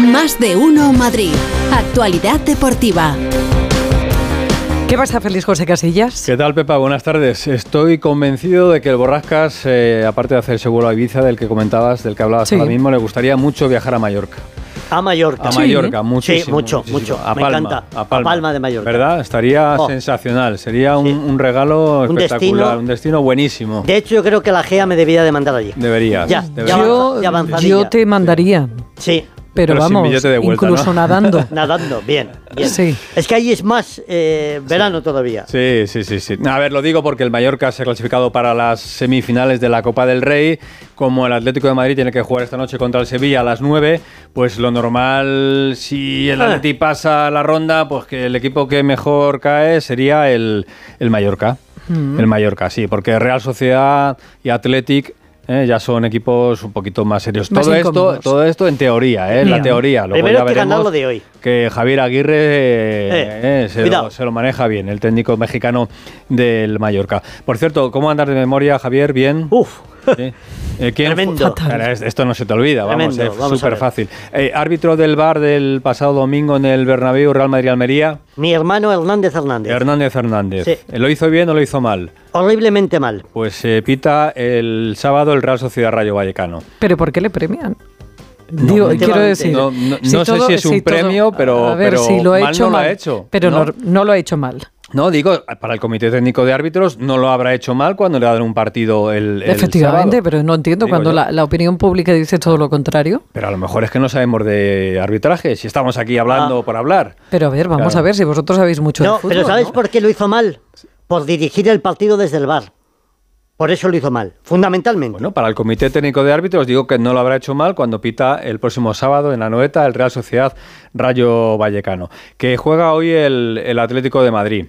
Más de uno Madrid. Actualidad deportiva. ¿Qué pasa, feliz José Casillas? ¿Qué tal, Pepa? Buenas tardes. Estoy convencido de que el Borrascas, eh, aparte de hacer ese vuelo a Ibiza del que comentabas, del que hablabas Sí. ahora mismo, le gustaría mucho viajar a Mallorca. A Mallorca. A Mallorca, muchísimo. Sí, mucho, muchísimo. mucho. A Me Palma, encanta. A A Palma. De Mallorca. ¿Verdad? Estaría Oh. sensacional. Sería un, Sí. un regalo Un espectacular. destino- un destino buenísimo. De hecho, yo creo que la GEA me debía de mandar allí. Deberías. Ya, deberías. Yo, ya avanzadilla. yo te mandaría, Sí, pero, vamos, billete de vuelta, incluso ¿no? nadando. nadando, bien. bien. Sí. Es que ahí es más eh, verano todavía. Sí, sí, sí, sí. A ver, lo digo porque el Mallorca se ha clasificado para las semifinales de la Copa del Rey. Como el Atlético de Madrid tiene que jugar esta noche contra el Sevilla a las 9, pues lo normal, si el Ah. Atleti pasa la ronda, pues que el equipo que mejor cae sería el, el Mallorca. El Mallorca, sí, porque Real Sociedad y Athletic eh, ya son equipos un poquito más serios. Más todo esto, todo esto en teoría, eh, en la teoría. Luego Primero ya que ganar veremos lo de hoy. que Javier Aguirre eh, Eh, se, lo, se lo maneja bien, el técnico mexicano del Mallorca. Por cierto, ¿cómo andar de memoria, Javier? ¿Bien? Uf. Sí. Eh, ¿quién Tremendo. Esto no se te olvida, vamos, Tremendo, es súper fácil. Eh, árbitro del bar del pasado domingo en el Bernabéu, Real Madrid-Almería, Mi hermano Hernández Hernández. Hernández Hernández. Sí. ¿Lo hizo bien o lo hizo mal? Horriblemente mal. Pues eh, pita el sábado el Real Sociedad Rayo Vallecano. ¿Pero por qué le premian? Digo, efectivamente. quiero decir, No, no- no sé si es un todo- premio, pero- a ver, pero si lo mal hecho no lo ha mal, hecho, Pero ¿no? no, no lo ha hecho mal. No, digo, para el Comité Técnico de Árbitros no lo habrá hecho mal cuando le dan un partido el, el Efectivamente, sábado. pero no entiendo Digo cuando la, la opinión pública dice todo lo contrario. Pero a lo mejor es que no sabemos de arbitraje, si estamos aquí hablando Ah. por hablar. Pero a ver, vamos Claro. a ver si vosotros sabéis mucho No, de fútbol. pero ¿sabes ¿no? por qué lo hizo mal? Por dirigir el partido desde el bar. Por eso lo hizo mal, fundamentalmente. Bueno, para el Comité Técnico de Árbitros digo que no lo habrá hecho mal cuando pita el próximo sábado en la Noeta el Real Sociedad Rayo Vallecano, que juega hoy el, el Atlético de Madrid.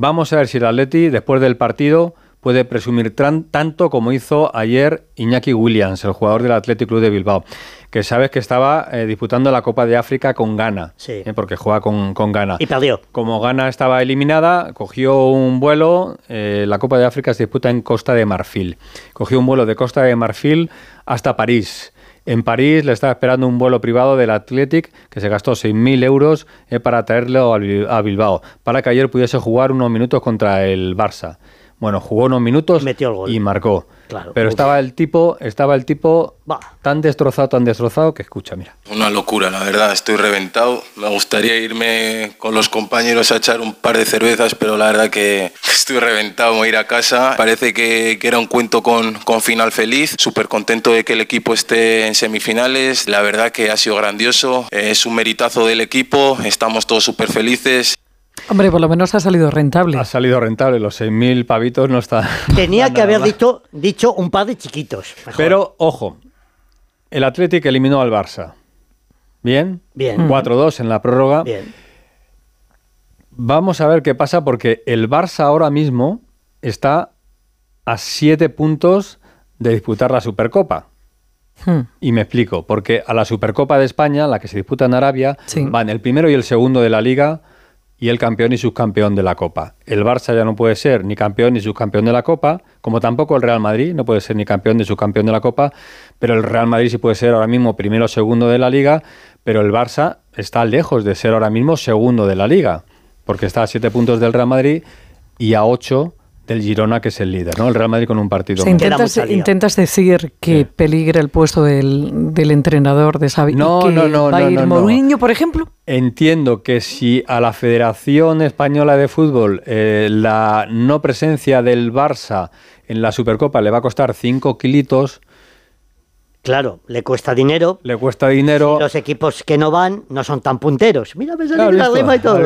Vamos a ver si el Atleti, después del partido, puede presumir tanto como hizo ayer Iñaki Williams, el jugador del Athletic Club de Bilbao, que sabes que estaba eh, disputando la Copa de África con Ghana, Sí. eh, porque juega con, con Ghana. Y perdió. Como Ghana estaba eliminada, cogió un vuelo. eh, la Copa de África se disputa en Costa de Marfil. Cogió un vuelo de Costa de Marfil hasta París. En París le estaba esperando un vuelo privado del Athletic que se gastó 6.000 euros eh, para traerlo a Bil- a Bilbao, para que ayer pudiese jugar unos minutos contra el Barça. Bueno, jugó unos minutos Metió el gol. y marcó. Claro. Pero Uf. estaba el tipo, estaba el tipo Bah. tan destrozado, tan destrozado que escucha, mira. Una locura, la verdad, estoy reventado. Me gustaría irme con los compañeros a echar un par de cervezas, pero la verdad que estoy reventado, voy a ir a casa. Parece que, que era un cuento con, con final feliz. Súper contento de que el equipo esté en semifinales. La verdad que ha sido grandioso. Es un meritazo del equipo. Estamos todos súper felices. Hombre, por lo menos ha salido rentable. Ha salido rentable, los 6.000 pavitos no está. Tenía que haber dicho, dicho un par de chiquitos. mejor. Pero, ojo, el Athletic eliminó al Barça. Bien. Bien. 4-2 en la prórroga. Bien. Vamos a ver qué pasa porque el Barça ahora mismo está a 7 puntos de disputar la Supercopa. Hmm. Y me explico, porque a la Supercopa de España, la que se disputa en Arabia, Sí. van el primero y el segundo de la liga y el campeón y subcampeón de la Copa. El Barça ya no puede ser ni campeón ni subcampeón de la Copa, como tampoco el Real Madrid no puede ser ni campeón ni subcampeón de la Copa, pero el Real Madrid sí puede ser ahora mismo primero o segundo de la liga, pero el Barça está lejos de ser ahora mismo segundo de la liga, porque está a siete puntos del Real Madrid y a ocho del Girona, que es el líder, ¿no? El Real Madrid con un partido. Intentas, decir que Sí. peligra el puesto del, del entrenador de Xavi No, que no, no, va no, a ir no, no. Mourinho, por ejemplo. Entiendo que si a la Federación Española de Fútbol eh, la no presencia del Barça en la Supercopa le va a costar 5 kilitos, Claro, le cuesta dinero. le cuesta dinero. Los equipos que no van no son tan punteros. Mira, me salió Claro, la rima y todo.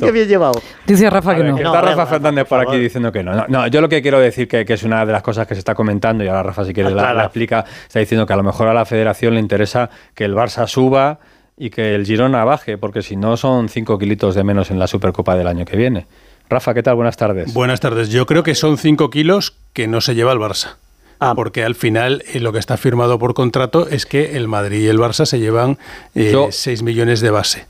qué bien llevado. Dice Rafa A que ver, no. que está Rafa Fernández por por aquí diciendo que no. no. no, yo lo que quiero decir que, que es una de las cosas que se está comentando y ahora Rafa si quiere Ah, la, claro. la explica, está diciendo que a lo mejor a la Federación le interesa que el Barça suba y que el Girona baje, porque si no son 5 kilitos de menos en la Supercopa del año que viene. Rafa, ¿qué tal? Buenas tardes. Buenas tardes. Yo creo que son 5 kilos que no se lleva el Barça. Ah. Porque al final eh, lo que está firmado por contrato es que el Madrid y el Barça se llevan Yo- 6 millones de base.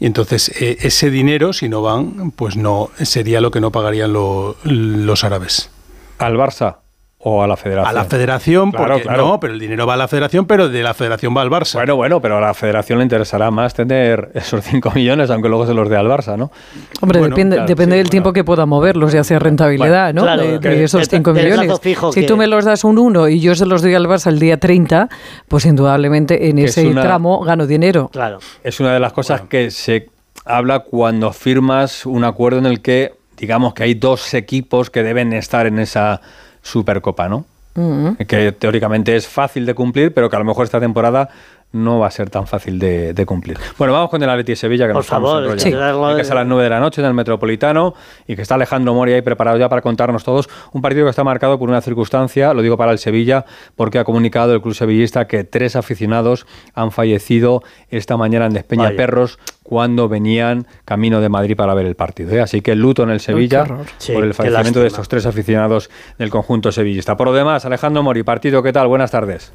Y entonces eh, ese dinero, si no van, pues no sería lo que no pagarían lo- los árabes. Al Barça o a la federación. A la federación, Claro, porque claro. no, pero el dinero va a la federación, pero de la federación va al Barça. Bueno, bueno, pero a la federación le interesará más tener esos 5 millones, aunque luego se los dé al Barça, ¿no? Hombre, Bueno, depende, claro, depende sí, del bueno. tiempo que pueda moverlos y hacer rentabilidad, ¿no? claro, de, que- de esos el- 5 el plazo millones. fijo si que- tú me los das un 1 y yo se los doy al Barça el día 30, pues indudablemente en es ese una- tramo gano dinero. Claro. Es una de las cosas que se habla cuando firmas un acuerdo en el que, digamos, que hay dos equipos que deben estar en esa Supercopa, ¿no? Mm. Que teóricamente es fácil de cumplir, pero que a lo mejor esta temporada no va a ser tan fácil de, de cumplir. Bueno, vamos con el Atleti de Sevilla, que Por nos favor, sí. Sí. Que es a las 9 de la noche en el Metropolitano y que está Alejandro Mori ahí preparado ya para contarnos todos. Un partido que está marcado por una circunstancia, lo digo para el Sevilla, porque ha comunicado el club sevillista que tres aficionados han fallecido esta mañana en Despeña Vaya. Perros cuando venían camino de Madrid para ver el partido. ¿eh? Así que luto en el Sevilla. Sí, por el fallecimiento de estos tres aficionados del conjunto sevillista. Por lo demás, Alejandro Mori, partido, ¿qué tal? Buenas tardes.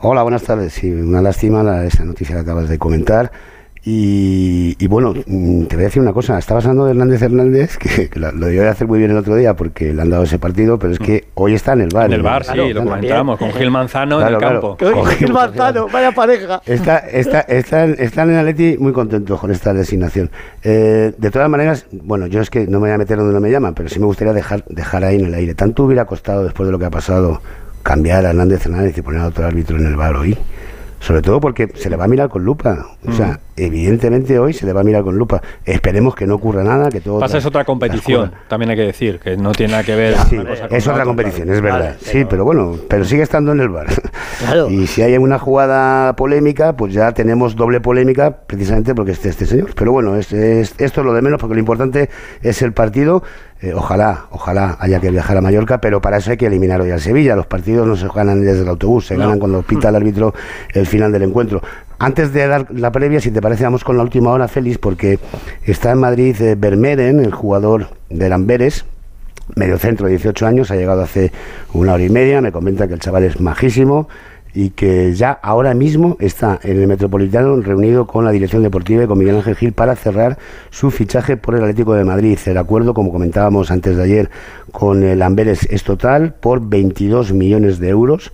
Hola, buenas tardes. Sí, una lástima la- esa noticia que acabas de comentar. Y, y bueno, mm, te voy a decir una cosa. Estabas hablando de Hernández Hernández, que, que lo, lo debió de hacer muy bien el otro día porque le han dado ese partido, pero es que hoy está en el bar. En el bar, sí, Claro, lo comentamos, con Gil Manzano en el claro. campo. Con Gil Manzano, vaya pareja. Está, está, están, están en Atleti muy contentos con esta designación. Eh, de todas maneras, bueno, yo es que no me voy a meter donde no me llaman, pero sí me gustaría dejar, dejar ahí en el aire. ¿Tanto hubiera costado, después de lo que ha pasado, cambiar a Hernández Hernández y poner a otro árbitro en el bar hoy? Sobre todo porque se le va a mirar con lupa. O sea, evidentemente hoy se le va a mirar con lupa. Esperemos que no ocurra nada, que todo... Pasa es otra competición, también hay que decir, que no tiene nada que ver. Sí, una cosa con es otra competición, es verdad. Vale, sí, pero- pero bueno, pero sigue estando en el bar. Claro. Y si hay alguna jugada polémica, pues ya tenemos doble polémica precisamente porque esté este señor. Pero bueno, es, es- esto es lo de menos porque lo importante es el partido. Eh, ojalá, ojalá haya que viajar a Mallorca, pero para eso hay que eliminar hoy al Sevilla. Los partidos no se ganan desde el autobús, se ganan cuando pita el árbitro el final del encuentro. Antes de dar la previa, si te parece, vamos con la última hora, Félix, porque está en Madrid eh, Vermeeren, el jugador del Amberes, medio centro, 18 años, ha llegado hace una hora y media, me comenta que el chaval es majísimo y que ya ahora mismo está en el Metropolitano reunido con la dirección deportiva y con Miguel Ángel Gil para cerrar su fichaje por el Atlético de Madrid. El acuerdo, como comentábamos antes de ayer, con el Amberes es total por 22 millones de euros.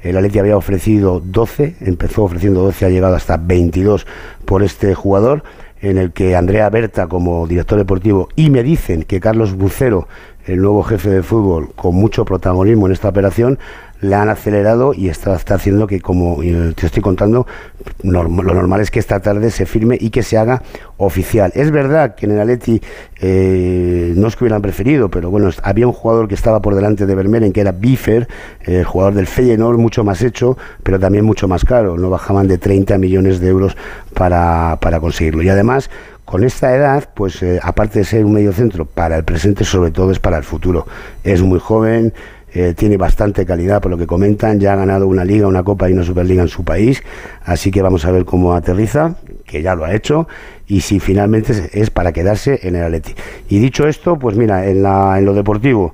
El Atleti había ofrecido 12, empezó ofreciendo 12, ha llegado hasta 22 por este jugador, en el que Andrea Berta como director deportivo y me dicen que Carlos Bucero, el nuevo jefe de fútbol, con mucho protagonismo en esta operación, la han acelerado y está, está haciendo que, como eh, te estoy contando, lo normal es que esta tarde se firme y que se haga oficial. Es verdad que en el Atleti eh, no es que hubieran preferido, pero bueno, había un jugador que estaba por delante de Vermeeren, que era Biffer, eh, el jugador del Feyenoord, mucho más hecho, pero también mucho más caro. No bajaban de 30 millones de euros para, para conseguirlo. Y además, con esta edad, pues eh, aparte de ser un medio centro para el presente, sobre todo es para el futuro. Es muy joven, eh, tiene bastante calidad por lo que comentan, ya ha ganado una liga, una copa y una superliga en su país, así que vamos a ver cómo aterriza, que ya lo ha hecho, y si finalmente es, para quedarse en el Atleti. Y dicho esto, pues mira, en, la, en lo deportivo,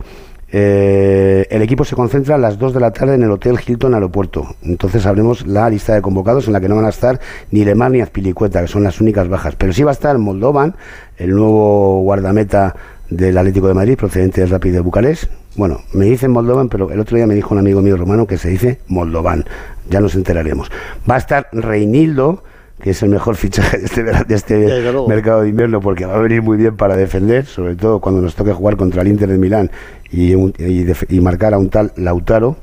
eh, el equipo se concentra a las 2 de la tarde en el Hotel Hilton Aeropuerto. Entonces sabremos la lista de convocados en la que no van a estar ni Lemar ni Azpilicueta, que son las únicas bajas. Pero sí va a estar Moldovan, el nuevo guardameta del Atlético de Madrid, procedente del Rapid de Bucarest. Bueno, me dicen Moldovan, pero el otro día me dijo un amigo mío romano que se dice Moldovan. Ya nos enteraremos. Va a estar Reinildo, que es el mejor fichaje de este, de este mercado de invierno, porque va a venir muy bien para defender, sobre todo cuando nos toque jugar contra el Inter de Milán y, un- y def- y marcar a un tal Lautaro.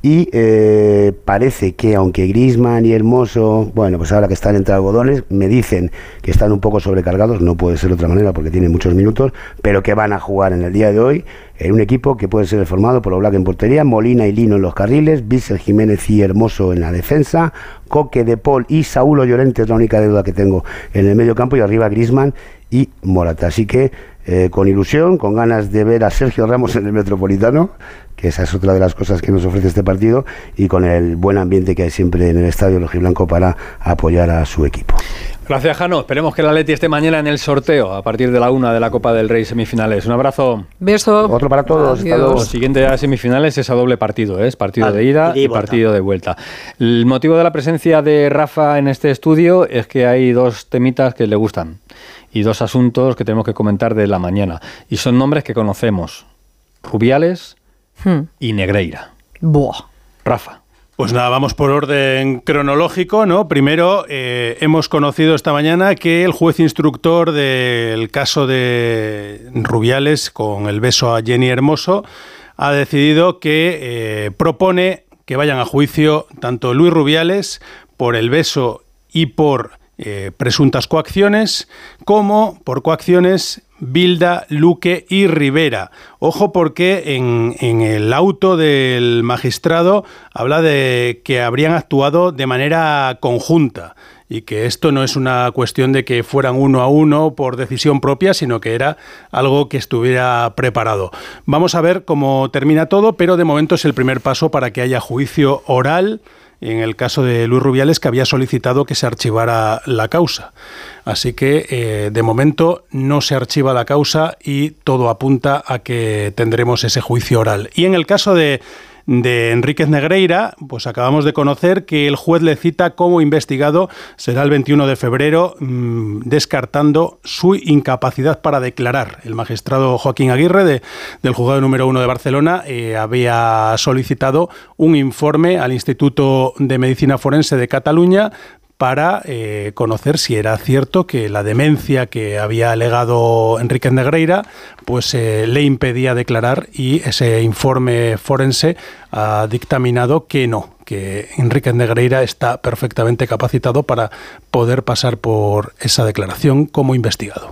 Y eh, parece que aunque Grisman y Hermoso, bueno, pues ahora que están entre algodones, me dicen que están un poco sobrecargados, no puede ser de otra manera porque tienen muchos minutos, pero que van a jugar en el día de hoy en un equipo que puede ser formado por Oblak en portería, Molina y Lino en los carriles, Bissell Jiménez y Hermoso en la defensa, Coque de Paul y Saúl Llorente es la única deuda que tengo en el medio campo y arriba Grisman y Morata. Así que eh, con ilusión, con ganas de ver a Sergio Ramos en el Metropolitano, que esa es otra de las cosas que nos ofrece este partido, y con el buen ambiente que hay siempre en el estadio rojiblanco para apoyar a su equipo. Gracias, Jano. Esperemos que el Atleti esté mañana en el sorteo a partir de la una de la Copa del Rey semifinales. Un abrazo. Beso. Otro para todos. hasta Adiós. siguiente a semifinales es a doble partido, ¿eh? es partido Vale, de ida y partido de vuelta. El motivo de la presencia de Rafa en este estudio es que hay dos temitas que le gustan y dos asuntos que tenemos que comentar de la mañana. Y son nombres que conocemos. Rubiales, Hmm. y Negreira. Buah. Rafa. Pues nada, vamos por orden cronológico, ¿no? Primero, eh, hemos conocido esta mañana que el juez instructor del caso de Rubiales con el beso a Jenny Hermoso ha decidido que eh, propone que vayan a juicio tanto Luis Rubiales por el beso y por eh, presuntas coacciones, como por coacciones Bilda, Luque y Rivera. Ojo porque en, en, el auto del magistrado habla de que habrían actuado de manera conjunta y que esto no es una cuestión de que fueran uno a uno por decisión propia, sino que era algo que estuviera preparado. Vamos a ver cómo termina todo, pero de momento es el primer paso para que haya juicio oral en el caso de Luis Rubiales, que había solicitado que se archivara la causa. Así que, eh, de momento, no se archiva la causa y todo apunta a que tendremos ese juicio oral. Y en el caso de de Enríquez Negreira, pues acabamos de conocer que el juez le cita como investigado será el 21 de febrero, mmm, descartando su incapacidad para declarar. El magistrado Joaquín Aguirre de, del juzgado número uno de Barcelona eh, había solicitado un informe al Instituto de Medicina Forense de Cataluña para eh, conocer si era cierto que la demencia que había alegado Enrique Negreira pues eh, le impedía declarar y ese informe forense ha dictaminado que no, que Enrique Negreira está perfectamente capacitado para poder pasar por esa declaración como investigado.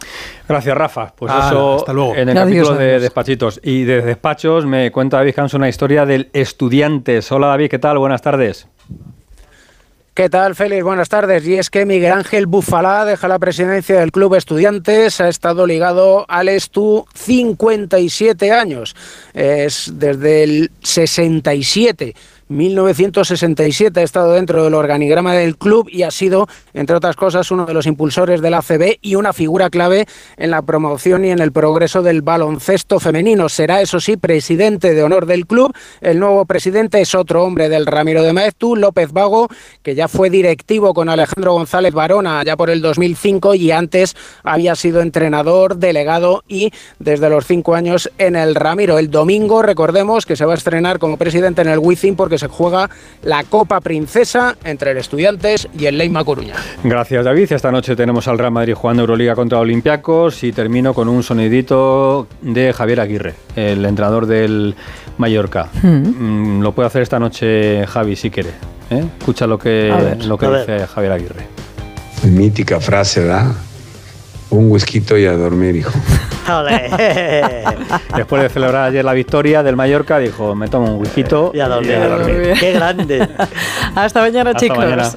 Gracias, Rafa. Pues Ah, eso hasta luego. en el Adiós, capítulo de despachitos. Y de despachos me cuenta David Hans una historia del estudiantes. Hola David, ¿qué tal? Buenas tardes. ¿Qué tal, Félix? Buenas tardes. Y es que Miguel Ángel Bufalá deja la presidencia del Club Estudiantes. Ha estado ligado al Estu 57 años. Es desde el 67. 1967 ha estado dentro del organigrama del club y ha sido, entre otras cosas, uno de los impulsores del ACB y una figura clave en la promoción y en el progreso del baloncesto femenino. Será, eso sí, presidente de honor del club. El nuevo presidente es otro hombre del Ramiro de Maeztu, López Vago, que ya fue directivo con Alejandro González Barona ya por el 2005 y antes había sido entrenador, delegado y desde los cinco años en el Ramiro. El domingo, recordemos que se va a estrenar como presidente en el Wizzing porque se juega la Copa Princesa entre el Estudiantes y el Leima Coruña. Gracias, David. Esta noche tenemos al Real Madrid jugando Euroliga contra Olympiacos y termino con un sonidito de Javier Aguirre, el entrenador del Mallorca. Mm, lo puede hacer esta noche Javi si quiere. ¿eh? Escucha lo que, ver. lo que A dice Javier Aguirre. Mítica frase, ¿verdad? Un whisky y a dormir, hijo. Después de celebrar ayer la victoria del Mallorca, dijo, me tomo un whisky y a dormir. dormir. Qué grande. Hasta mañana, Hasta chicos. mañana.